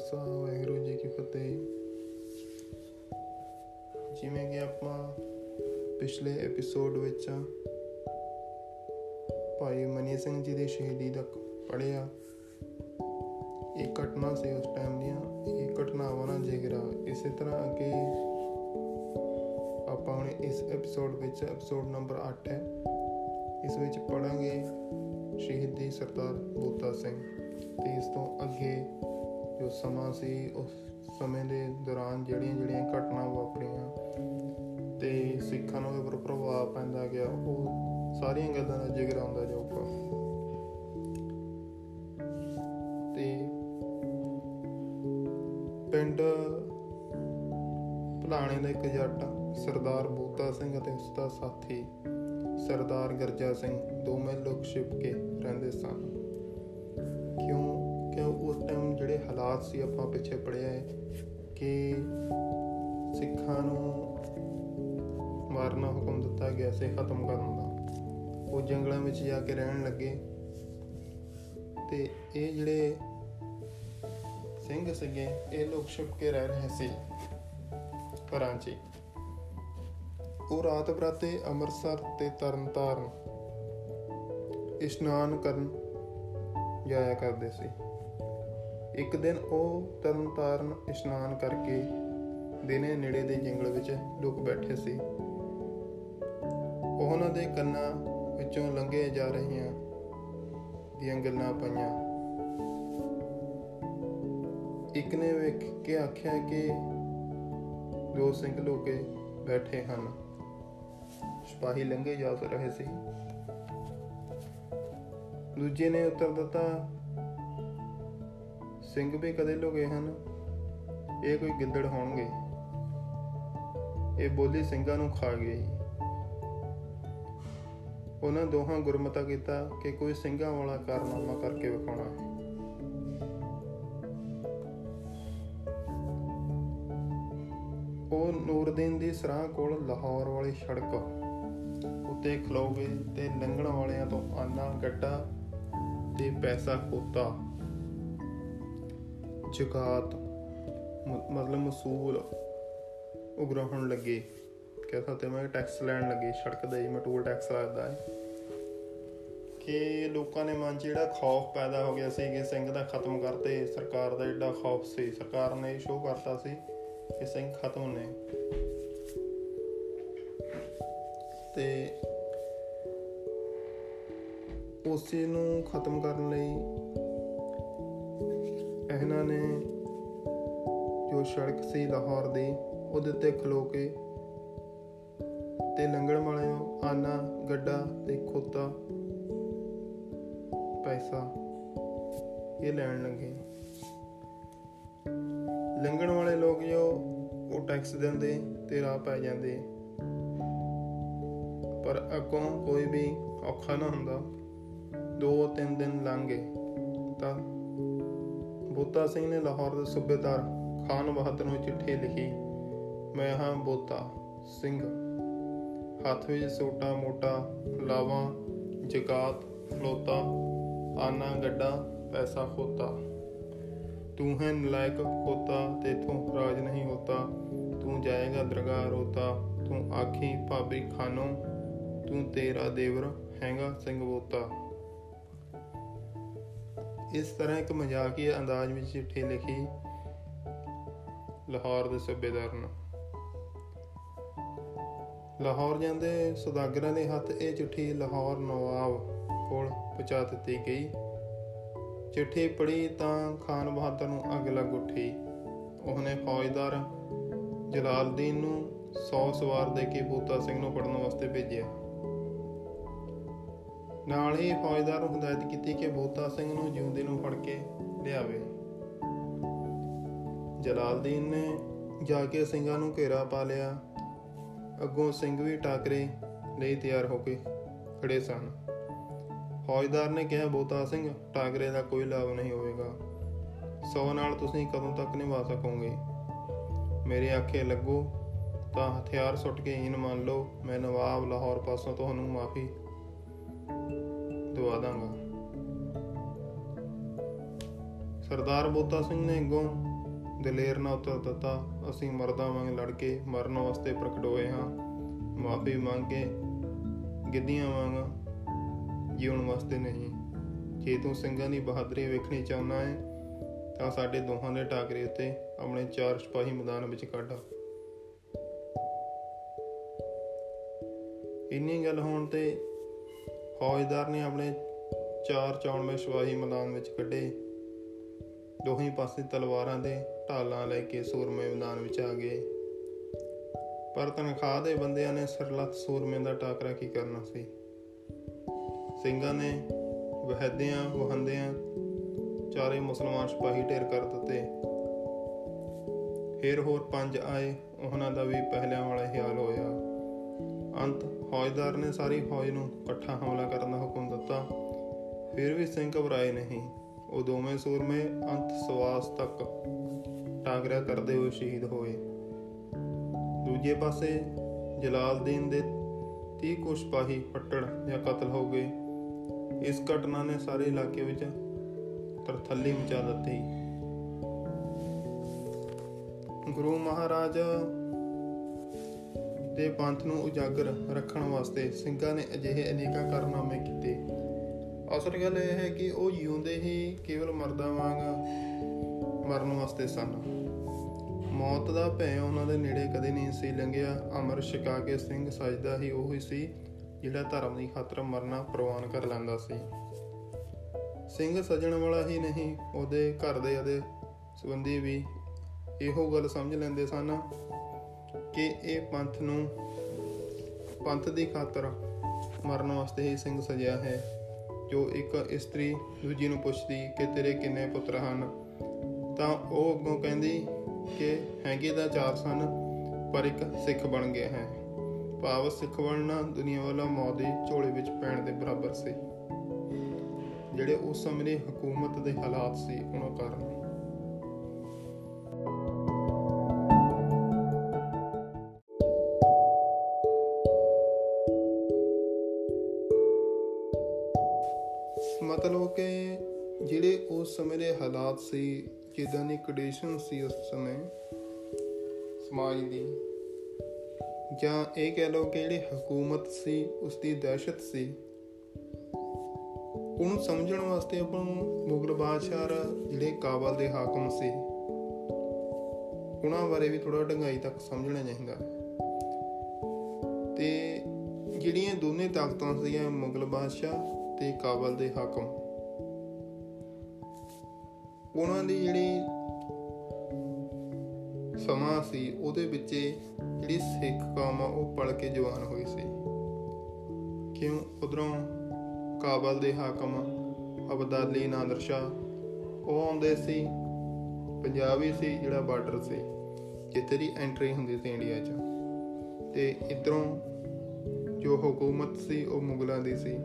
ਖਾਲਸਾ ਵਾਹਿਗੁਰੂ ਜੀ ਕੀ ਫਤਿਹ ਜਿਵੇਂ ਕਿ ਆਪਾਂ ਪਿਛਲੇ ਐਪੀਸੋਡ ਵਿੱਚ ਭਾਈ ਮਨੀ ਸਿੰਘ ਜੀ ਦੀ ਸ਼ਹੀਦੀ ਦਾ ਪੜਿਆ ਇਹ ਘਟਨਾ ਸੀ ਉਸ ਟਾਈਮ ਦੀਆਂ। ਇਹ ਘਟਨਾਵਾਂ ਨਾਲ ਜਿਗਰਾ ਇਸੇ ਤਰ੍ਹਾਂ ਅੱਗੇ ਆਪਾਂ ਹੁਣ ਇਸ ਐਪੀਸੋਡ ਵਿੱਚ ਐਪੀਸੋਡ ਨੰਬਰ 8 ਹੈ। ਇਸ ਵਿੱਚ ਪੜਾਂਗੇ ਸ਼ਹੀਦੀ ਸਰਦਾਰ ਬੂਤਾ ਸਿੰਘ। ਤੇ ਇਸ ਤੋਂ ਅੱਗੇ ਜੋ ਸਮਾਂ ਸੀ, ਉਸ ਸਮੇਂ ਦੇ ਦੌਰਾਨ ਜਿਹੜੀਆਂ ਜਿਹੜੀਆਂ ਘਟਨਾ ਵਾਪਰੀਆਂ ਤੇ ਸਿੱਖਾਂ ਨੂੰ ਉੱਪਰ ਪ੍ਰਭਾਵ ਪੈਂਦਾ ਗਿਆ, ਉਹ ਸਾਰੀਆਂ ਗੱਲਾਂ ਦਾ ਜ਼ਿਕਰ ਆਉਂਦਾ ਜਾਊਗਾ ਤੇ ਪਿੰਡ ਭਲਾਣੇ ਦਾ ਇੱਕ ਜੱਟ, ਸਰਦਾਰ ਬੂਤਾ ਸਿੰਘ ਅਤੇ ਉਸ ਦਾ ਸਾਥੀ ਸਰਦਾਰ ਗਰਜਾ ਸਿੰਘ, ਦੋਵੇਂ ਲੋਕ ਛਿਪ ਕੇ ਰਹਿੰਦੇ ਸਨ। ਜਿਹੜੇ ਹਾਲਾਤ ਸੀ ਆਪਾਂ ਪਿੱਛੇ ਪੜਿਆ ਹੈ ਕਿ ਸਿੱਖਾਂ ਨੂੰ ਮਾਰਨਾ ਹੁਕਮ ਦਿੱਤਾ ਗਿਆ ਸੀ, ਖਤਮ ਕਰਨ ਦਾ। ਉਹ ਜੰਗਲਾਂ ਵਿੱਚ ਜਾ ਕੇ ਰਹਿਣ ਲੱਗੇ ਤੇ ਇਹ ਜਿਹੜੇ ਸਿੰਘ ਸੀਗੇ, ਇਹ ਲੋਕ ਛੁਪ ਕੇ ਰਹਿ ਰਹੇ ਸੀ ਘਰਾਂ 'ਚ ਉਹ ਰਾਤ ਬਰਾਤੇ ਅੰਮ੍ਰਿਤਸਰ ਤੇ ਤਰਨਤਾਰਨ ਇਸ਼ਨਾਨ ਕਰਨ ਜਾਇਆ ਕਰਦੇ ਸੀ। ਇੱਕ ਦਿਨ ਉਹ ਤਰਨਤਾਰਨ ਇਸ਼ਨਾਨ ਕਰਕੇ ਦਿਨੇ ਨੇੜੇ ਦੇ ਜੰਗਲ ਵਿੱਚ ਲੁਕ ਬੈਠੇ ਸੀ। ਉਹਨਾਂ ਦੇ ਕੰਨਾਂ ਵਿੱਚੋਂ ਲੰਘੇ ਜਾ ਰਹੀਆਂ ਦੀਆਂ ਗੱਲਾਂ ਪਈਆਂ। ਇੱਕ ਨੇ ਵੇਖ ਕੇ ਆਖਿਆ ਕਿ ਦੋ ਸਿੰਘ ਲੋਕੇ ਬੈਠੇ ਹਨ। ਸਿਪਾਹੀ ਲੰਘੇ ਜਾ ਰਹੇ ਸੀ। ਦੂਜੇ ਨੇ ਉੱਤਰ ਦਿੱਤਾ ਸਿੰਘ ਵੀ ਕਦੇ ਲੁਕੇ ਹਨ? ਇਹ ਕੋਈ ਗਿੱਦੜ ਹੋਣਗੇ। ਇਹ ਬੋਲੀ ਸਿੰਘਾਂ ਨੂੰ ਖਾ ਗਈ। ਉਹਨਾਂ ਦੋਹਾਂ ਗੁਰਮਤਾ ਕੀਤਾ ਕਿ ਕੋਈ ਸਿੰਘਾਂ ਵਾਲਾ ਕਾਰਨਾਮਾ ਕਰਕੇ ਵਿਖਾਉਣਾ ਹੈ। ਉਹ ਨੂਰਦੀਨ ਦੀ ਸਰਾਹ ਕੋਲ ਲਾਹੌਰ ਵਾਲੀ ਸੜਕ ਉੱਤੇ ਖਲੋ ਗਏ ਤੇ ਲੰਘਣ ਵਾਲਿਆਂ ਤੋਂ ਆਨਾ ਗੱਡਾ ਤੇ ਪੈਸਾ ਖੋਤਾ ਜ਼ਕਾਤ ਮਤਲਬ ਮਸੂਲ ਉਗਰਾਹਣ ਲੱਗੇ। ਕਹਿੰਦਾ ਤੇ ਮੈਂ ਟੈਕਸ ਲੈਣ ਲੱਗੇ, ਸੜਕ ਦੇ ਮੈਂ ਟੋਲ ਟੈਕਸ ਲੱਗਦਾ ਹੈ ਕਿ ਲੋਕਾਂ ਨੇ ਮਨ 'ਚ ਜਿਹੜਾ ਖੌਫ ਪੈਦਾ ਹੋ ਗਿਆ ਸੀ ਕਿ ਸਿੰਘ ਦਾ ਖਤਮ ਕਰਤੇ, ਸਰਕਾਰ ਦਾ ਐਡਾ ਖੌਫ ਸੀ। ਸਰਕਾਰ ਨੇ ਇਹ ਸ਼ੋਅ ਕਰਤਾ ਸੀ ਕਿ ਸਿੰਘ ਖਤਮ ਨੇ ਤੇ ਉਸੇ ਨੂੰ ਖਤਮ ਕਰਨ ਲਈ ਇਹਨਾਂ ਨੇ ਜੋ ਸੜਕ ਸੀ ਲਾਹੌਰ ਦੀ, ਉਹਦੇ ਤੇ ਖਲੋ ਕੇ ਤੇ ਲੰਗਣ ਵਾਲਿਓ ਆਨਾ, ਗੱਡਾ ਤੇ ਖੋਤਾ ਪੈਸਾ ਇਹ ਲੈਣ ਲੱਗੇ। ਲੰਘਣ ਵਾਲੇ ਲੋਕ ਜੋ ਉਹ ਟੈਕਸ ਦਿੰਦੇ ਤੇ ਰਾਹ ਪੈ ਜਾਂਦੇ। ਪਰ ਅੱਗੋਂ ਕੋਈ ਵੀ ਔਖਾ ਨਾ ਹੁੰਦਾ। ਦੋ ਤਿੰਨ ਦਿਨ ਲੰਘ ਗਏ ਤਾਂ ਬੋਤਾ ਸਿੰਘ ਨੇ ਲਾਹੌਰ ਦੇ ਸੂਬੇਦਾਰ ਖਾਨ ਬਹਾਦਰ ਨੂੰ ਚਿੱਠੀ ਲਿਖੀ, ਮੈਂ ਹਾਂ ਬੋਤਾ ਸਿੰਘ। ਹੱਥ ਵਿੱਚ ਸੋਟਾ, ਮੋਟਾ, ਲਾਵਾਂ, ਜਕਾਤ ਖਲੋਤਾ ਆਨਾ, ਗੱਡਾ, ਪੈਸਾ, ਖੋਤਾ। ਤੂੰ ਹੈ ਨਲਾਇਕ ਖੋਤਾ, ਤੇ ਤੂੰ ਰਾਜ ਨਹੀਂ ਹੋਤਾ। ਤੂੰ ਜਾਏਗਾ ਦਰਗਾਹ ਰੋਤਾ। ਤੂੰ ਆਖੀ ਭਾਬੀ ਖਾਨੋ, ਤੂੰ ਤੇਰਾ ਦੇਵਰ ਹੈਗਾ ਸਿੰਘ ਬੋਤਾ। ਇਸ ਤਰ੍ਹਾਂ ਇੱਕ ਮਜ਼ਾਕੀਆ ਅੰਦਾਜ਼ ਵਿੱਚ ਚਿੱਠੀ ਲਿਖੀ ਲਾਹੌਰ ਦੇ ਸੂਬੇਦਾਰ ਨੂੰ ਲਾਹੌਰ ਜਾਂਦੇ ਸੁਦਾਗਰਾਂ ਦੇ ਹੱਥ ਇਹ ਚਿੱਠੀ ਲਾਹੌਰ ਨਵਾਬ ਕੋਲ ਪਹੁੰਚਾ ਦਿੱਤੀ ਗਈ। ਚਿੱਠੀ ਪੜੀ ਤਾਂ ਖਾਨ ਬਹਾਦਰ ਨੂੰ ਅੱਗ ਲੱਗ ਉੱਠੀ। ਉਹਨੇ ਫੌਜਦਾਰ ਜਲਾਲਦੀਨ ਨੂੰ 100 ਸਵਾਰ ਦੇ ਕੇ ਬੂਤਾ ਸਿੰਘ ਨੂੰ ਫੜਨ ਵਾਸਤੇ ਭੇਜਿਆ। ਨਾਲ ਹੀ ਫੌਜਦਾਰ ਨੂੰ ਹਦਾਇਤ ਕੀਤੀ ਕਿ ਬੂਤਾ ਸਿੰਘ ਨੂੰ ਜਿਉਂਦੇ ਨੂੰ ਫੜ ਕੇ ਲਿਆਵੇ। ਜਲਾਲਦੀਨ ਨੇ ਜਾ ਕੇ ਸਿੰਘਾਂ ਨੂੰ ਘੇਰਾ ਪਾ ਲਿਆ। ਅੱਗੋਂ ਸਿੰਘ ਵੀ ਟਾਕਰੇ ਲਈ ਤਿਆਰ ਹੋ ਕੇ ਖੜੇ ਸਨ। ਫੌਜਦਾਰ ਨੇ ਕਿਹਾ, ਬੋਤਾ ਸਿੰਘ, ਟਾਕਰੇ ਦਾ ਕੋਈ ਲਾਭ ਨਹੀਂ ਹੋਵੇਗਾ। ਸੌ ਨਾਲ ਤੁਸੀਂ ਕਦੋਂ ਤੱਕ ਨਿਭਾ ਸਕੋਗੇ? ਮੇਰੇ ਆਖੇ ਲੱਗੋ ਤਾਂ ਹਥਿਆਰ ਸੁੱਟ ਕੇ ਇਨ ਮੰਨ ਲਓ। ਮੈਂ ਨਵਾਬ ਲਾਹੌਰ ਪਾਸੋਂ ਤੁਹਾਨੂੰ ਮਾਫੀ ਦਵਾ ਦਾਂਗਾ। ਸਰਦਾਰ ਬੋਤਾ ਸਿੰਘ ਨੇ ਅੱਗੋਂ ਦਲੇਰ ਨਾ ਉਤਰ ਦਿੱਤਾ, ਅਸੀਂ ਮਰਦਾਂ ਵਾਂਗ ਲੜ ਕੇ ਮਰਨ ਵਾਸਤੇ ਪ੍ਰਗਟ ਹੋਏ ਹਾਂ। ਮਾਫੀ ਮੰਗ ਕੇ ਗਿੱਧੀਆਂ ਵਾਂਗ ਜਿਉਣ ਵਾਸਤੇ ਨਹੀਂ। ਜੇ ਤੂੰ ਸਿੰਘਾਂ ਦੀ ਬਹਾਦਰੀ ਵੇਖਣੀ ਚਾਹੁੰਦਾ ਹੈ, ਤਾਂ ਸਾਡੇ ਦੋਹਾਂ ਦੇ ਟਾਕਰੇ ਉੱਤੇ ਆਪਣੇ ਚਾਰ ਸਿਪਾਹੀ ਮੈਦਾਨ ਵਿੱਚ ਕੱਢ। ਇੰਨੀ ਗੱਲ ਹੋਣ ਤੇ ਫੌਜਦਾਰ ਨੇ ਆਪਣੇ ਚਾਰ ਚੌਣਵੇਂ ਸਿਪਾਹੀ ਮੈਦਾਨ ਵਿੱਚ ਕੱਢੇ। ਦੋਹੀਂ ਪਾਸੇ ਤਲਵਾਰਾਂ ਦੇ ਢਾਲਾਂ ਲੈ ਕੇ ਸੂਰਮੇ ਮੈਦਾਨ ਵਿੱਚ ਆ ਗਏ। ਪਰ ਤਨਖਾਹ ਦੇ ਬੰਦਿਆਂ ਨੇ ਸਰਲਤ ਸੂਰਮੇ ਦਾ ਟਾਕਰਾ ਕੀ ਕਰਨਾ ਸੀ? ਸਿੰਘਾਂ ਨੇ ਵਹਦਿਆਂ, ਵਹੰਦਿਆਂ ਚਾਰੇ ਮੁਸਲਮਾਨ ਸਿਪਾਹੀ ਢੇਰ ਕਰ ਦਿੱਤੇ। ਫਿਰ ਹੋਰ ਪੰਜ ਆਏ। ਉਹਨਾਂ ਦਾ ਵੀ ਪਹਿਲਿਆਂ ਵਾਲਾ ਹੀ ਹਾਲ ਹੋਇਆ। ਅੰਤ ਫੌਜਦਾਰ ਨੇ ਸਾਰੀ ਫੌਜ ਨੂੰ ਇਕੱਠਾ ਹਮਲਾ ਕਰਨ ਦਾ ਹੁਕਮ ਦਿੱਤਾ। ਫਿਰ ਵੀ ਸਿੰਘ ਘਬਰਾਏ ਨਹੀਂ। ਉਹ ਦੋਵੇਂ ਸੂਰਮੇ ਅੰਤ ਸਵਾਸ ਤੱਕ ਟਾਂਗਰਾ ਕਰਦੇ ਹੋਏ ਸ਼ਹੀਦ ਹੋਏ। ਦੂਜੇ ਪਾਸੇ ਜਲਾਲਦੀਨ ਦੇ 30 ਕੁ ਸਿਪਾਹੀ ਫੱਟੜ ਜਾਂ ਕਤਲ ਹੋ ਗਏ। ਇਸ ਘਟਨਾ ਨੇ ਸਾਰੇ ਇਲਾਕੇ ਵਿੱਚ ਤਰਥੱਲੀ ਮਚਾ ਦਿੱਤੀ। ਗੁਰੂ ਮਹਾਰਾਜ ਦੇ ਪੰਥ ਨੂੰ ਉਜਾਗਰ ਰੱਖਣ ਵਾਸਤੇ ਸਿੰਘਾਂ ਨੇ ਅਜਿਹੇ ਅਨੇਕਾਂ ਕਾਰਨਾਮੇ ਕੀਤੇ। ਅਸਲ ਗੱਲ ਇਹ ਹੈ ਕਿ ਉਹ ਜਿਉਂਦੇ ਹੀ ਕੇਵਲ ਮਰਦਾਂ ਵਾਂਗ ਮਰਨ ਵਾਸਤੇ ਸਨ। ਮੌਤ ਦਾ ਭੈ ਉਹਨਾਂ ਦੇ ਨੇੜੇ ਕਦੇ ਨਹੀਂ ਸੀ ਲੰਘਿਆ। ਅਮਰ ਛਕਾ ਕੇ ਸਿੰਘ ਸਜਦਾ ਹੀ ਉਹ ਹੀ ਸੀ, ਜਿਹੜਾ ਧਰਮ ਦੀ ਖਾਤਰ ਮਰਨਾ ਪ੍ਰਵਾਨ ਕਰ ਲੈਂਦਾ ਸੀ। ਸਿੰਘ ਸਜਣ ਵਾਲਾ ਹੀ ਨਹੀਂ, ਉਹਦੇ ਘਰ ਦੇ ਅਤੇ ਸੰਬੰਧੀ ਵੀ ਇਹੋ ਗੱਲ ਸਮਝ ਲੈਂਦੇ ਸਨ ਕਿ ਇਹ ਪੰਥ ਨੂੰ, ਪੰਥ ਦੀ ਖਾਤਰ ਮਰਨ ਵਾਸਤੇ ਹੀ ਸਿੰਘ ਸਜਿਆ ਹੈ, ਜੋ ਇੱਕ ਇਸਤਰੀ ਦੂਜੀ ਨੂੰ ਪੁੱਛਦੀ ਕਿ ਤੇਰੇ ਕਿੰਨੇ ਪੁੱਤਰ ਹਨ? ਤਾਂ ਉਹ ਅੱਗੋਂ ਕਹਿੰਦੀ ਕਿ ਹੈਗੇ ਤਾਂ ਚਾਰ ਸਨ, ਪਰ ਇੱਕ ਸਿੱਖ ਬਣ ਗਿਆ ਹੈ। ਭਾਵ ਸਿੱਖ ਬਣਨਾ ਦੁਨੀਆ ਵਾਲਾ ਮੌਤ ਦੀ ਝੋਲੇ ਵਿੱਚ ਪੈਣ ਦੇ ਬਰਾਬਰ ਸੀ, ਜਿਹੜੇ ਉਸ ਸਮੇਂ ਦੀ ਹਕੂਮਤ ਦੇ ਹਾਲਾਤ ਸੀ, ਉਹਨਾਂ ਕਾਰਨ ਮਤਲਬ ਕਿ ਜਿਹੜੇ ਉਸ ਸਮੇਂ ਦੇ ਹਾਲਾਤ ਸੀ, ਜਿੱਦਾਂ ਦੀ ਕੰਡੀਸ਼ਨ ਸੀ ਉਸ ਸਮੇਂ ਸਮਾਜ ਦੀ, ਜਾਂ ਇਹ ਕਹਿ ਲਓ ਕਿ ਜਿਹੜੀ ਹਕੂਮਤ ਸੀ ਉਸ ਦੀ ਦਹਿਸ਼ਤ ਸੀ, ਉਹਨੂੰ ਸਮਝਣ ਵਾਸਤੇ ਆਪਾਂ ਨੂੰ ਮੁਗਲ ਬਾਦਸ਼ਾਹ ਜਿਹੜੇ ਕਾਬਲ ਦੇ ਹਾਕਮ ਸੀ, ਉਹਨਾਂ ਬਾਰੇ ਵੀ ਥੋੜਾ ਢੰਗਾਈ ਤੱਕ ਸਮਝਣਾ ਚਾਹੀਦਾ। ਤੇ ਜਿਹੜੀਆਂ ਦੋਨੇ ਤਾਕਤਾਂ ਸੀਗੀਆਂ ਮੁਗਲ ਬਾਦਸ਼ਾਹ ਤੇ ਕਾਬਲ ਦੇ ਹਾਕਮ। ਉਹਨਾਂ ਦੀ ਜਿਹੜੀ ਸਮਾਂ ਸੀ, ਉਹਦੇ ਵਿੱਚ ਜਿਹੜੀ ਸਿੱਖ ਕੌਮ ਆ, ਉਹ ਪੜ ਕੇ ਜਵਾਨ ਹੋਈ ਸੀ। ਕਿਉਂ? ਉਧਰੋਂ ਕਾਬਲ ਦੇ ਹਾਕਮ ਅਬਦਾਲੀ ਨਾਦਰ ਸ਼ਾ ਉਹ ਆਉਂਦੇ ਸੀ, ਪੰਜਾਬੀ ਸੀ, ਜਿਹੜਾ ਬਾਰਡਰ ਸੀ, ਜਿੱਥੇ ਦੀ ਐਂਟਰੀ ਹੁੰਦੀ ਸੀ ਇੰਡੀਆ 'ਚ। ਤੇ ਇਧਰੋਂ ਜੋ ਹਕੂਮਤ ਸੀ, ਉਹ ਮੁਗਲਾਂ ਦੀ ਸੀ।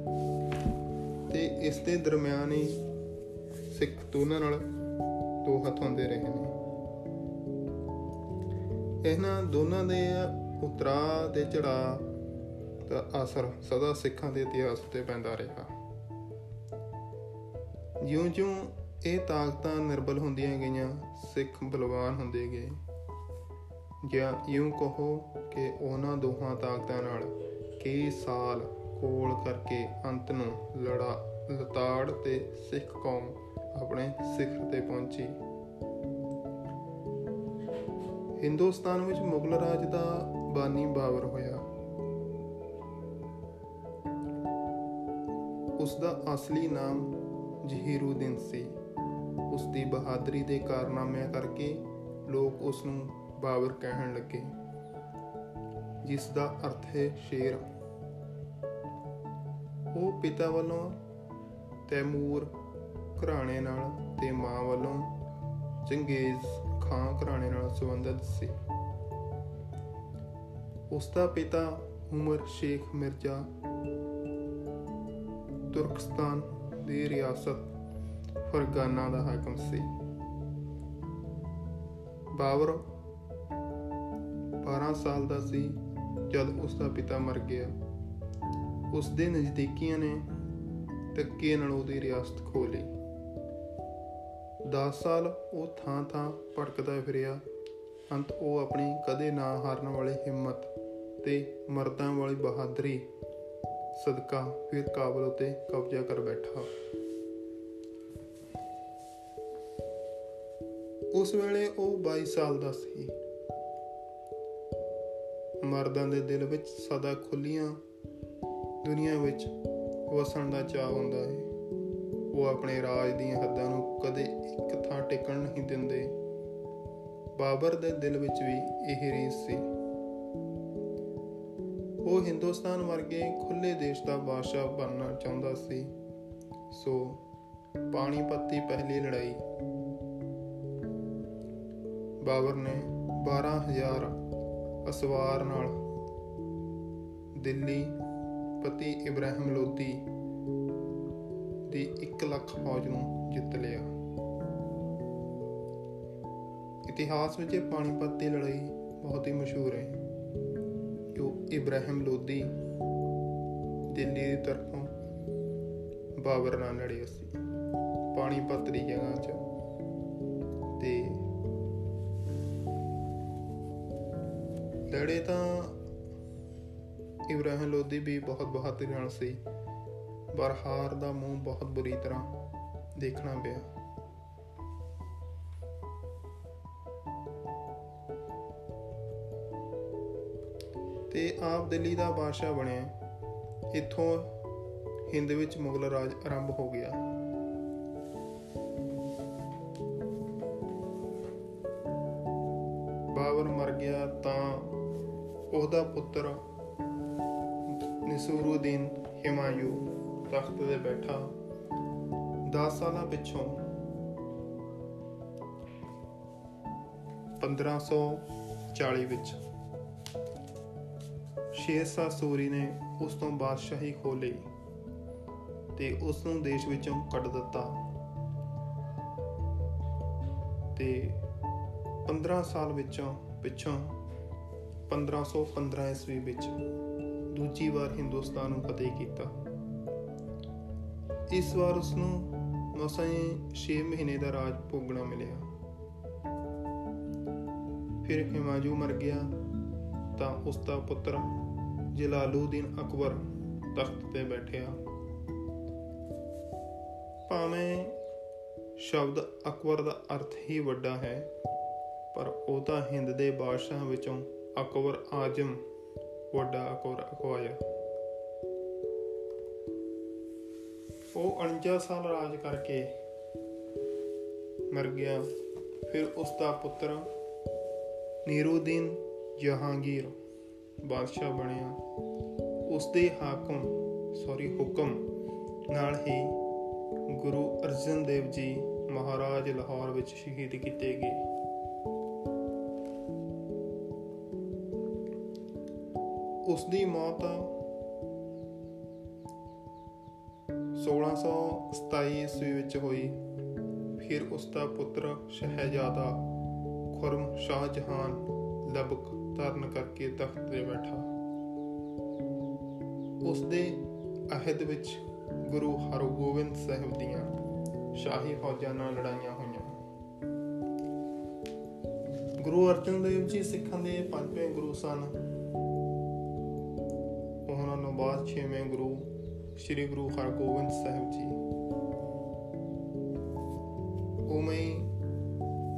ਤੇ ਇਸ ਦੇ ਦਰਮਿਆਨ ਹੀ ਸਿੱਖ ਦੋਨਾਂ ਨਾਲ ਦੋ ਹੱਥ ਹੁੰਦੇ ਰਹੇ ਨੇ। ਇਹਨਾਂ ਦੋਨਾਂ ਦੇ ਉਤਰਾ ਤੇ ਚੜਾ ਦਾ ਅਸਰ ਸਦਾ ਸਿੱਖਾਂ ਦੇ ਇਤਿਹਾਸ ਤੇ ਪੈਂਦਾ ਰਿਹਾ। ਜਿਉਂ-ਜਿਉਂ ਇਹ ਤਾਕਤਾਂ ਨਿਰਬਲ ਹੁੰਦੀਆਂ ਗਈਆਂ, ਸਿੱਖ ਬਲਵਾਨ ਹੁੰਦੇ ਗਏ, ਜਾਂ ਇਉਂ ਕਹੋ ਕਿ ਉਹਨਾਂ ਦੋਹਾਂ ਤਾਕਤਾਂ ਨਾਲ ਕਈ ਸਾਲ ਕੋਲ ਕਰਕੇ ਅੰਤ ਨੂੰ ਲੜਾ, ਲਤਾੜ ਤੇ ਸਿੱਖ ਕੌਮ ਆਪਣੇ ਸਿਖਰ ਤੇ ਪਹੁੰਚੀ। ਹਿੰਦੁਸਤਾਨ ਵਿੱਚ ਮੁਗਲ ਰਾਜ ਦਾ ਬਾਨੀ ਬਾਬਰ ਹੋਇਆ। ਉਸ ਦਾ ਅਸਲੀ ਨਾਮ ਜਹੀਰੂਦੀਨ ਸੀ। ਉਸ ਦੀ ਬਹਾਦਰੀ ਦੇ ਕਾਰਨਾਮਿਆਂ ਕਰਕੇ ਲੋਕ ਉਸ ਨੂੰ ਬਾਬਰ ਕਹਿਣ ਲੱਗੇ ਜਿਸ ਦਾ ਅਰਥ ਹੈ ਸ਼ੇਰ। ਉਹ ਪਿਤਾ ਵੱਲੋਂ ਤੈਮੂਰ ਘਰਾਣੇ ਨਾਲ ਤੇ ਮਾਂ ਵੱਲੋਂ ਚੰਗੇਜ਼ ਖਾਂ ਘਰਾਣੇ ਨਾਲ ਸੰਬੰਧਿਤ ਸੀ। ਉਸ ਦਾ ਪਿਤਾ ਉਮਰ ਸ਼ੇਖ ਮਿਰਜ਼ਾ ਤੁਰਕਸਤਾਨ ਦੀ ਰਿਆਸਤ ਫਰਗਾਨਾ ਦਾ ਹਾਕਮ ਸੀ। ਬਾਬਰ 12 ਸਾਲ ਦਾ ਸੀ ਜਦ ਉਸ ਦਾ ਪਿਤਾ ਮਰ ਗਿਆ। ਉਸ ਦੇ ਨਜ਼ਦੀਕੀਆਂ ਨੇ ਤੱਕੇ ਨਾਲ ਉਹਦੀ ਰਿਆਸਤ ਖੋ ਲਈ। 10 ਸਾਲ ਉਹ ਥਾਂ-ਥਾਂ ਭਟਕਦਾ ਫਿਰਿਆ। ਅੰਤ ਉਹ ਆਪਣੀ ਕਦੇ ਨਾ ਹਾਰਨ ਵਾਲੀ ਹਿੰਮਤ ਤੇ ਮਰਦਾਂ ਵਾਲੀ ਬਹਾਦਰੀ ਸਦਕਾ ਫਿਰ ਕਾਬਲ ਉਤੇ ਕਬਜ਼ਾ ਕਰ ਬੈਠਾ। ਉਸ ਵੇਲੇ ਉਹ 22 ਸਾਲ ਦਾ ਸੀ। ਮਰਦਾਂ ਦੇ ਦਿਲ ਵਿੱਚ ਸਦਾ ਖੁੱਲੀਆਂ ਦੁਨੀਆ ਵਿੱਚ ਵਸਣ ਦਾ ਚਾਹ ਹੁੰਦਾ ਹੈ। ਉਹ ਆਪਣੇ ਰਾਜ ਦੀਆਂ ਹੱਦਾਂ ਨੂੰ ਕਦੇ ਇੱਕ ਥਾਂ ਟਿਕਣ ਨਹੀਂ ਦਿੰਦੇ। ਬਾਬਰ ਦੇ ਦਿਲ ਵਿੱਚ ਵੀ ਇਹ ਰੀਸ ਸੀ। ਉਹ ਹਿੰਦੁਸਤਾਨ ਵਰਗੇ ਖੁੱਲੇ ਦੇਸ਼ ਦਾ ਬਾਦਸ਼ਾਹ ਬਣਨਾ ਚਾਹੁੰਦਾ ਸੀ। ਸੋ ਪਾਣੀਪੱਤੀ ਪਹਿਲੀ ਲੜਾਈ। ਬਾਬਰ ਨੇ 12000 ਅਸਵਾਰ ਨਾਲ ਦਿੱਲੀ ਪਤੀ ਇਬਰਾਹਿਮ ਲੋਦੀ ਦੀ 1 ਲੱਖ ਫੌਜ ਨੂੰ ਜਿੱਤ ਲਿਆ। ਇਤਿਹਾਸ ਵਿੱਚ ਪਾਣੀਪਤ ਦੀ ਲੜਾਈ ਬਹੁਤ ਹੀ ਮਸ਼ਹੂਰ ਹੈ, ਜੋ ਇਬਰਾਹਿਮ ਲੋਦੀ ਦਿੱਲੀ ਦੀ ਤਰਫੋਂ ਬਾਬਰ ਨਾਲ ਲੜਿਆ ਸੀ। ਪਾਣੀਪਤ ਦੀ ਜਗ੍ਹਾ 'ਚ ਤੇ ਲੜੇ ਤਾਂ ਇਬਰਾਹਿਮ ਲੋਦੀ ਵੀ ਬਹੁਤ ਬਹਾਦਰ ਨਾਲ ਸੀ। ਪਰ ਹਾਰ ਦਾ ਮੂੰਹ ਬਹੁਤ ਬੁਰੀ ਤਰ੍ਹਾਂ ਦੇਖਣਾ ਪਿਆ। ਤੇ ਆਪ ਦਿੱਲੀ ਦਾ ਬਾਦਸ਼ਾਹ ਬਣਿਆ। ਇੱਥੋਂ ਹਿੰਦ ਵਿੱਚ ਮੁਗਲ ਰਾਜ ਆਰੰਭ ਹੋ ਗਿਆ। ਬਾਬਰ ਮਰ ਗਿਆ ਤਾਂ ਉਹਦਾ ਪੁੱਤਰ ਨਸੂਰੂਦੀਨ ਹਿਮਾਯੂ ਤਖਤ ਤੇ ਬੈਠਾ। 10 ਸਾਲਾਂ ਪਿੱਛੋਂ 1540 ਵਿੱਚ ਸ਼ੇਰਸ਼ਾਹ ਸੂਰੀ ਨੇ ਉਸ ਤੋਂ ਬਾਦਸ਼ਾਹੀ ਖੋ ਲਈ ਤੇ ਉਸ ਨੂੰ ਦੇਸ਼ ਵਿੱਚੋਂ ਕੱਢ ਦਿੱਤਾ। ਤੇ 15 ਸਾਲ ਵਿੱਚੋਂ ਪਿੱਛੋਂ 1515 ਈਸਵੀ ਵਿੱਚ ਦੂਜੀ ਵਾਰ ਹਿੰਦੁਸਤਾਨ ਨੂੰ ਫਤਿਹ ਕੀਤਾ। ਇਸ ਵਾਰ ਉਸ ਨੂੰ ਮਸਾਂ 6 ਮਹੀਨੇ ਦਾ ਰਾਜ ਭੋਗਣਾ ਮਿਲਿਆ। ਫਿਰ ਹਿਮਾਜੂ ਮਰ ਗਿਆ ਤਾਂ ਉਸ ਦਾ ਪੁੱਤਰ ਜਲਾਲੂਦੀਨ ਅਕਬਰ ਤਖਤ ਤੇ ਬੈਠਿਆ। ਭਾਵੇਂ ਸ਼ਬਦ ਅਕਬਰ ਦਾ ਅਰਥ ਹੀ ਵੱਡਾ ਹੈ, ਪਰ ਉਹ ਤਾਂ ਹਿੰਦ ਦੇ ਬਾਦਸ਼ਾਹਾਂ ਵਿੱਚੋਂ ਅਕਬਰ ਆਜਮ ਵੱਡਾ ਅਕਬਰ ਅਖਵਾਇਆ ਉਹ 49 ਸਾਲ ਰਾਜ ਕਰਕੇ ਮਰ ਗਿਆ। ਫਿਰ ਉਸ ਦਾ ਪੁੱਤਰ ਨੀਰੂਦੀਨ ਜਹਾਂਗੀਰ ਬਾਦਸ਼ਾਹ ਬਣਿਆ। ਉਸ ਦੇ ਹਾਕਮ ਸੌਰੀ ਹੁਕਮ ਨਾਲ ਹੀ ਗੁਰੂ ਅਰਜਨ ਦੇਵ ਜੀ ਮਹਾਰਾਜ ਲਾਹੌਰ ਵਿੱਚ ਸ਼ਹੀਦ ਕੀਤੇ ਗਏ। ਉਸ ਦੀ ਮੌਤ 1627 ਈਸਵੀ ਵਿੱਚ ਹੋਈ। ਫਿਰ ਉਸ ਦਾ ਪੁੱਤਰ ਸ਼ਹਿਜ਼ਾਦਾ ਖੁਰਮ ਸ਼ਾਹਜਹਾਨ ਲਬਕ ਧਾਰਨ ਕਰਕੇ ਤਖਤ ਤੇ ਬੈਠਾ। ਉਸ ਦੇ ਅਹਿਦ ਵਿੱਚ ਗੁਰੂ ਹਰਗੋਬਿੰਦ ਸਾਹਿਬ ਦੀਆਂ ਸ਼ਾਹੀ ਫੌਜਾਂ ਨਾਲ ਲੜਾਈਆਂ ਹੋਈਆਂ। ਗੁਰੂ ਅਰਜਨ ਦੇਵ ਜੀ ਸਿੱਖਾਂ ਦੇ ਪੰਜਵੇਂ ਗੁਰੂ ਸਨ। ਛੇਵੇਂ ਗੁਰੂ ਸ੍ਰੀ ਗੁਰੂ ਹਰਗੋਬਿੰਦ ਸਾਹਿਬ ਜੀ ਉਵੇਂ ਹੀ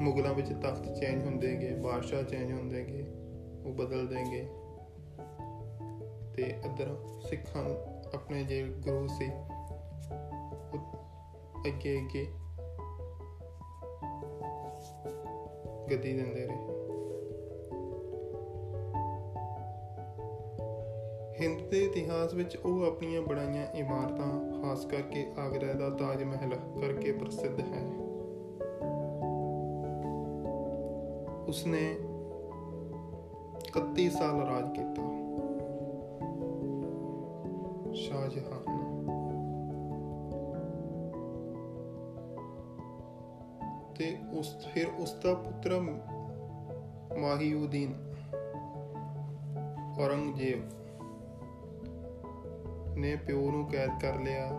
ਮੁਗਲਾਂ ਵਿੱਚ ਤਖਤ ਚੇਂਜ ਹੁੰਦੇ ਗਏ ਬਾਦਸ਼ਾਹ ਚੇਂਜ ਹੁੰਦੇ ਗਏ ਉਹ ਬਦਲਦੇ ਗਏ ਤੇ ਇਧਰ ਸਿੱਖਾਂ ਆਪਣੇ ਜੇ ਗੁਰੂ ਸੀ ਅੱਗੇ ਅੱਗੇ ਗਦੀ ਦਿੰਦੇ ਰਹੇ ਹਿੰਦ ਦੇ ਇਤਿਹਾਸ ਵਿੱਚ ਉਹ ਆਪਣੀਆਂ ਬਣਾਈਆਂ ਇਮਾਰਤਾਂ, ਖਾਸ ਕਰਕੇ ਆਗਰਾ ਦਾ ਤਾਜ ਮਹਿਲ ਕਰਕੇ ਪ੍ਰਸਿੱਧ ਹੈ। ਉਸਨੇ 31 ਸਾਲ ਰਾਜ ਕੀਤਾ। ਸ਼ਾਹਜਹਾਨ। ਤੇ ਉਸ, ਫਿਰ ਉਸ ਦਾ ਪੁੱਤਰ ਮਾਹੀਉਦੀਨ ਔਰੰਗਜ਼ੇਬ ਨੇ ਪਿਓ ਨੂੰ ਕੈਦ ਕਰ ਲਿਆ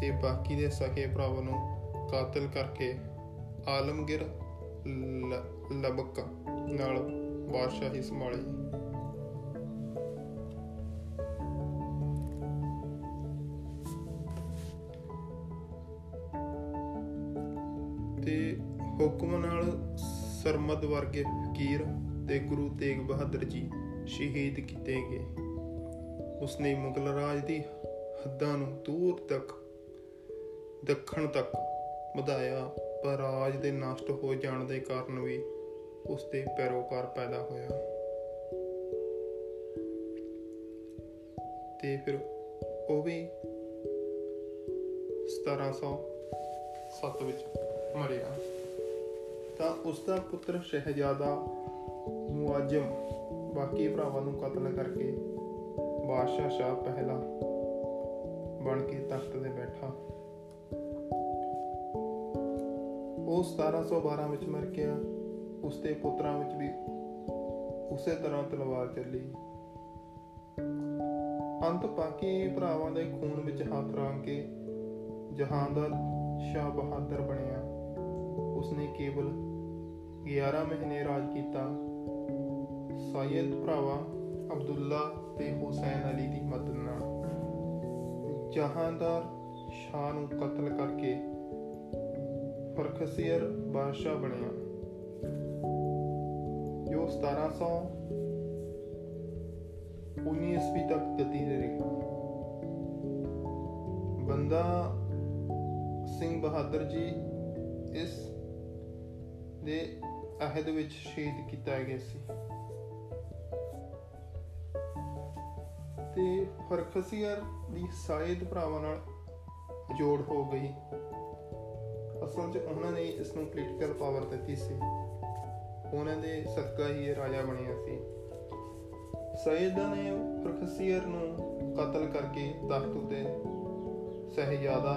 ਤੇ ਬਾਕੀ ਦੇ ਸਕੇ ਭਰਾਵਾਂ ਨੂੰ ਕਾਤਲ ਕਰਕੇ ਆਲਮਗੀਰ ਲਬਕ ਨਾਲ ਬਾਦਸ਼ਾਹੀ ਸੰਭਾਲੀ। ਤੇ ਹੁਕਮ ਨਾਲ ਸਰਮਦ ਵਰਗੇ ਫਕੀਰ ਤੇ ਗੁਰੂ ਤੇਗ ਬਹਾਦਰ ਜੀ ਸ਼ਹੀਦ ਕੀਤੇ ਗਏ। ਉਸਨੇ ਮੁਗਲ ਰਾਜ ਦੀ ਹੱਦਾਂ ਨੂੰ ਦੂਰ ਤੱਕ, ਦੱਖਣ ਤੱਕ ਵਧਾਇਆ, ਪਰ ਰਾਜ ਦੇ ਨਸ਼ਟ ਹੋ ਜਾਣ ਦੇ ਕਾਰਨ ਵੀ ਉਸ ਦੇ ਪੈਰੋਕਾਰ ਪੈਦਾ ਹੋਇਆ। ਤੇ ਫਿਰ ਉਹ ਵੀ 1707 ਵਿੱਚ ਮਰਿਆ। ਤਾਂ ਉਸ ਦਾ ਪੁੱਤਰ ਸ਼ਹਿਜ਼ਾਦਾ ਮੁਆਜਮ ਬਾਕੀ ਭਰਾਵਾਂ ਨੂੰ ਕਤਲ ਕਰਕੇ ਬਾਦਸ਼ਾਹ ਸ਼ਾਹ ਪਹਿਲਾ ਬਣ ਕੇ ਤਖਤ ਤੇ ਬੈਠਾ। ਉਹ 1712 ਵਿੱਚ ਮਰ ਗਿਆ। ਉਸ ਦੇ ਪੁੱਤਰਾਂ ਵਿੱਚ ਵੀ ਉਸੇ ਤਰ੍ਹਾਂ ਤਲਵਾਰ ਚੱਲੀ। ਅੰਤ ਬਾਕੀ ਭਰਾਵਾਂ ਦੇ ਖੂਨ ਵਿੱਚ ਹੱਥ ਰੱਖ ਕੇ ਜਹਾਂਦਾਰ ਸ਼ਾਹ ਬਹਾਦਰ ਬਣਿਆ। ਉਸਨੇ ਕੇਵਲ 11 ਮਹੀਨੇ ਰਾਜ ਕੀਤਾ। ਸਾਇਦ ਭਰਾਵਾ ਅਬਦੁੱਲਾ ਤੇ ਹੁਸੈਨ ਅਲੀ ਦੀ ਮਦਦ ਨਾਲ। ਜਹਾਂਦਾਰ ਸ਼ਾਹ ਨੂੰ ਕਤਲ ਕਰਕੇ ਫਰਖਸੀਰ ਬਾਦਸ਼ਾਹ ਬਣਿਆ। ਜੋ 1700 19 ਈਸਵੀ ਤੱਕ ਗਤੀ ਤੇ ਰਿਹਾ। ਬੰਦਾ ਸਿੰਘ ਬਹਾਦਰ ਜੀ ਇਸ ਦੇ ਅਹਿਦ ਵਿੱਚ ਸ਼ਹੀਦ ਕੀਤਾ ਗਿਆ ਸੀ। ਤੇ ਫਰਖਸੀਰ ਦੀ ਸਾਇਦ ਭਰਾਵਾਂ ਨਾਲ ਜੋੜ ਹੋ ਗਈ। ਅਸਲ 'ਚ ਉਹਨਾਂ ਨੇ ਇਸ ਨੂੰ ਪੋਲੀਟੀਕਲ ਪਾਵਰ ਦਿੱਤੀ ਸੀ। ਉਹਨਾਂ ਦੇ ਸਦਕਾ ਹੀ ਇਹ ਰਾਜਾ ਬਣਿਆ ਸੀ। ਸੈਦ ਨੇ ਫਰਖਸੀਰ ਨੂੰ ਕਤਲ ਕਰਕੇ ਤਖਤ ਉਤੇ ਸਹਿਜਾਦਾ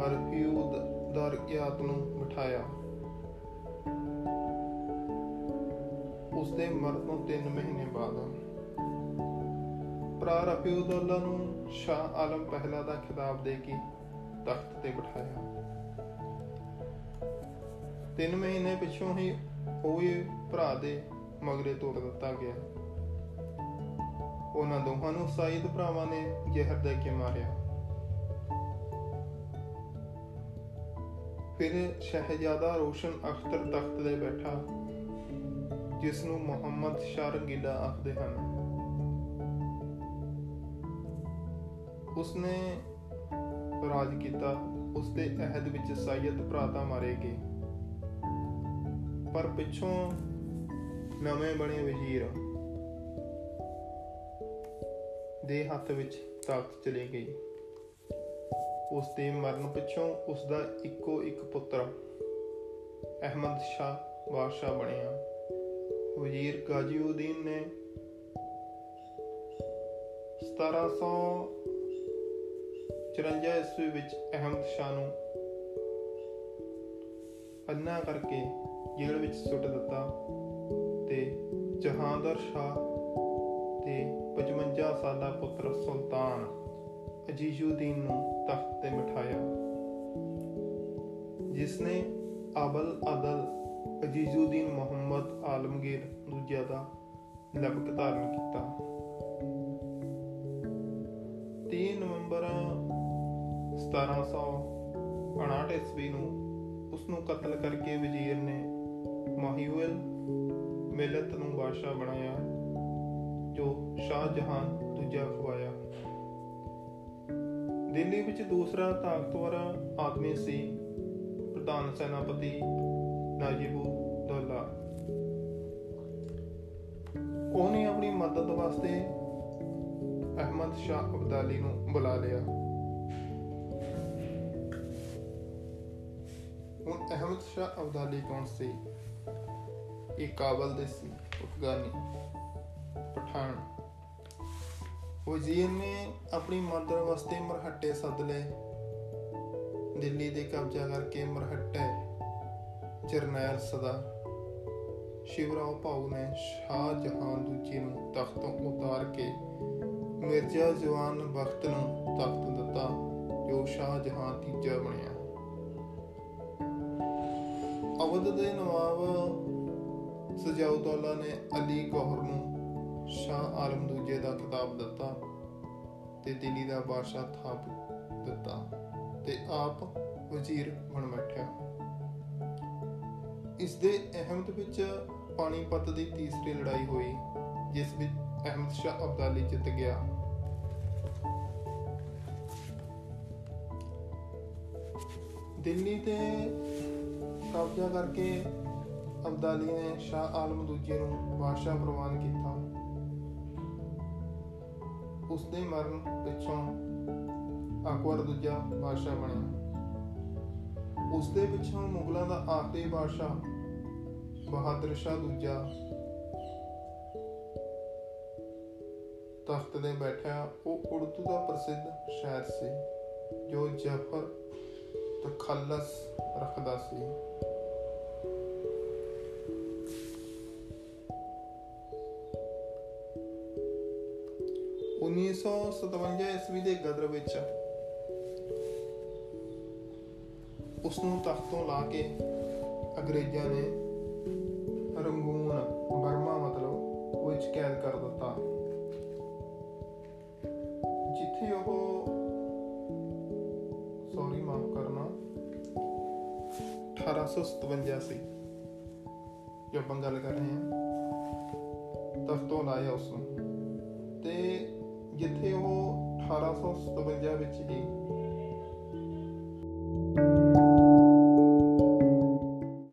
ਹਰਫਿਊਦ ਦਰਗਿਆਤ ਨੂੰ ਬਿਠਾਇਆ। ਉਸ ਦੇ ਮਰਨ ਤੋਂ 3 ਮਹੀਨੇ ਬਾਅਦ ਭਰਾ ਰਫੀਉਦੁੱਲਾ ਨੂੰ, ਸ਼ਾਹ ਆਲਮ ਪਹਿਲਾ ਦਾ ਖਿਤਾਬ ਦੇ ਕੇ ਤਖਤ ਤੇ ਬਿਠਾਇਆ। 3 ਮਹੀਨੇ ਪਿਛੋਂ ਹੀ ਹੋਏ ਭਰਾ ਦੇ ਮਗਰੇ ਤੋੜ ਦਿੱਤਾ ਗਿਆ। ਉਹਨਾਂ ਦੋਹਾਂ ਨੂੰ ਸਾਈਦ ਭਰਾਵਾਂ ਨੇ ਜ਼ਹਿਰ ਦੇ ਕੇ ਮਾਰਿਆ। ਫਿਰ ਸ਼ਹਿਜ਼ਾਦਾ ਰੋਸ਼ਨ ਅਖਤਰ ਤਖਤ ਤੇ ਬੈਠਾ ਜਿਸ ਨੂੰ ਮੁਹੰਮਦ ਸ਼ਾਹ ਰੰਗੀਲਾ ਆਖਦੇ ਹਨ। ਉਸਨੇ ਰਾਜ ਕੀਤਾ ਉਸ ਦੇ ਅਹਿਦ ਵਿੱਚ ਸਾਇਦ ਭਰਾਤਾ ਮਾਰੇ ਗਏ। ਪਰ ਪਿੱਛੋਂ ਨਵੇਂ ਬਣੇ ਵਜ਼ੀਰ ਦੇ ਹੱਥ ਵਿੱਚ ਤਾਕਤ ਚਲੀ ਗਈ। ਉਸ ਦੇ ਮਰਨ ਪਿੱਛੋਂ ਉਸ ਦਾ ਇੱਕੋ ਇੱਕ ਪੁੱਤਰ ਅਹਿਮਦ ਸ਼ਾਹ ਬਾਦਸ਼ਾਹ ਬਣਿਆ। ਵਜ਼ੀਰ ਗਾਜੀਉਦੀਨ ਨੇ 1754 ਈਸਵੀ ਵਿੱਚ ਅਹਿਮਦ ਸ਼ਾਹ ਨੂੰ ਅੰਨਾ ਕਰਕੇ ਜੇਲ੍ਹ ਵਿੱਚ ਸੁੱਟ ਦਿੱਤਾ ਤੇ ਜਹਾਂਦਰ ਸ਼ਾਹ ਤੇ 55 ਸਾਲਾ ਪੁੱਤਰ ਸੁਲਤਾਨ ਅਜੀਜ਼ੁਦੀਨ ਨੂੰ ਤਖਤ ਤੇ ਬਿਠਾਇਆ। ਜਿਸ ਨੇ ਅਬਲ ਅਦਲ ਅਜੀਜ਼ੁਦੀਨ ਮੁਹੰਮਦ ਆਲਮਗੀਰ ਦੂਜਾ ਦਾ ਲਬਕ ਧਾਰਨ ਕੀਤਾ। 1759 ਈਸਵੀ ਨੂੰ ਉਸ ਨੂੰ ਕਤਲ ਕਰਕੇ ਵਜ਼ੀਰ ਨੇ ਮਾਹੀਉਲ ਮਿਲਤ ਨੂੰ ਬਾਦਸ਼ਾਹ ਬਣਾਇਆ, ਜੋ ਸ਼ਾਹਜਹਾਨ ਦੂਜਾ ਖਵਾਇਆ। ਦਿੱਲੀ ਵਿੱਚ ਦੂਸਰਾ ਤਾਕਤਵਰ ਆਦਮੀ ਸੀ ਪ੍ਰਧਾਨ ਸੈਨਾਪਤੀ ਨਾਜਿਬੂ ਦੌਲਾ। ਉਹਨੇ ਆਪਣੀ ਮਦਦ ਵਾਸਤੇ ਅਹਿਮਦ ਸ਼ਾਹ ਅਬਦਾਲੀ ਨੂੰ ਬੁਲਾ ਲਿਆ। ਅਹਿਮਦ ਸ਼ਾਹ ਅਬਦਾਲੀ ਕੌਣ ਸੀ? ਇਹ ਕਾਬਲ ਦੇ ਸੀ, ਅਫਗਾਨੀ, ਪਠਾਨ। ਵਜ਼ੀਰ ਨੇ ਆਪਣੀ ਮਦਦ ਵਾਸਤੇ ਮਰਹੱਟੇ ਸੱਦ ਲਏ। ਦਿੱਲੀ ਦੇ ਕਬਜ਼ਾ ਕਰਕੇ ਮਰਹੱਟੇ ਜਰਨੈਲ ਸਦਾ। ਸ਼ਿਵਰਾਓ ਭਾਉ ਨੇ ਸ਼ਾਹ ਜਹਾਨ ਦੂਜੇ ਨੂੰ ਤਖਤ ਤੋਂ ਉਤਾਰ ਕੇ ਮਿਰਜ਼ਾ ਜਵਾਨ ਬਖਤ ਨੂੰ ਤਖਤ ਦਿੱਤਾ, ਜੋ ਸ਼ਾਹ ਜਹਾਨ ਤੀਜਾ ਬਣਿਆ। ਅਵਧ ਦੇ ਨਵਾਬ ਸਜਾਉਦੌਲਾ ਨੇ ਅਲੀ ਗੌਹਰ ਨੂੰ ਸ਼ਾਹ ਆਲਮ ਦੂਜੇ ਦਾ ਖਿਤਾਬ ਦਿੱਤਾ ਤੇ ਦਿੱਲੀ ਦਾ ਬਾਦਸ਼ਾਹ ਥਾਪ ਦਿੱਤਾ ਤੇ ਆਪ ਵਜ਼ੀਰ ਬਣ ਬੈਠਿਆ। ਇਸ ਦੇ ਅਹਿਮਦ ਵਿੱਚ ਪਾਣੀਪਤ ਦੀ ਤੀਸਰੀ ਲੜਾਈ ਹੋਈ, ਜਿਸ ਵਿੱਚ ਅਹਿਮਦ ਸ਼ਾਹ ਅਬਦਾਲੀ ਜਿੱਤ ਗਿਆ। ਦਿੱਲੀ ਤੇ ਕਬਜ਼ਾ ਕਰਕੇ ਅਬਦਾਲੀ ਨੇ ਸ਼ਾਹ ਆਲਮ ਦੂਜੇ ਨੂੰ ਬਾਦਸ਼ਾਹ ਪ੍ਰਵਾਨ ਕੀਤਾ। ਉਸ ਦੇ ਮਰਨ ਪਿੱਛੋਂ ਅਕਬਰ ਦੂਜਾ ਬਾਦਸ਼ਾਹ ਬਣਿਆ। ਉਸ ਦੇ ਪਿੱਛੋਂ ਮੁਗਲਾਂ ਦਾ ਆਖਰੀ ਬਾਦਸ਼ਾਹ ਬਹਾਦਰ ਸ਼ਾਹ ਦੂਜਾ ਤਖਤ ਤੇ ਬੈਠਿਆ। ਉਹ ਉਰਦੂ ਦਾ ਪ੍ਰਸਿੱਧ ਸ਼ਾਇਰ ਸੀ, ਜੋ ਜ਼ਫਰ ਤਖੱਲਸ ਰੱਖਦਾ ਸੀ। ਉੱਨੀ ਸੌ ਸਤਵੰਜਾ ਈਸਵੀ ਦੇ ਗਦਰ ਵਿੱਚ ਉਸ ਨੂੰ ਤਖਤ ਤੋਂ ਲਾ ਕੇ ਅੰਗਰੇਜ਼ਾਂ ਨੇ ਰੰਗੂਨ, ਬਰਮਾ ਮਤਲਬ, ਵਿੱਚ ਕੈਦ ਕਰ ਦਿੱਤਾ। ਜਿੱਥੇ ਉਹ ਸੌਰੀ ਮਾਫ ਕਰਨਾ 1857 ਸੀ ਜੋ ਆਪਾਂ ਗੱਲ ਕਰ ਰਹੇ ਹਾਂ, ਤਖਤੋਂ ਲਾਇਆ ਉਸ ਨੂੰ ਤੇ ਜਿੱਥੇ ਉਹ 1857 ਵਿੱਚ ਹੀ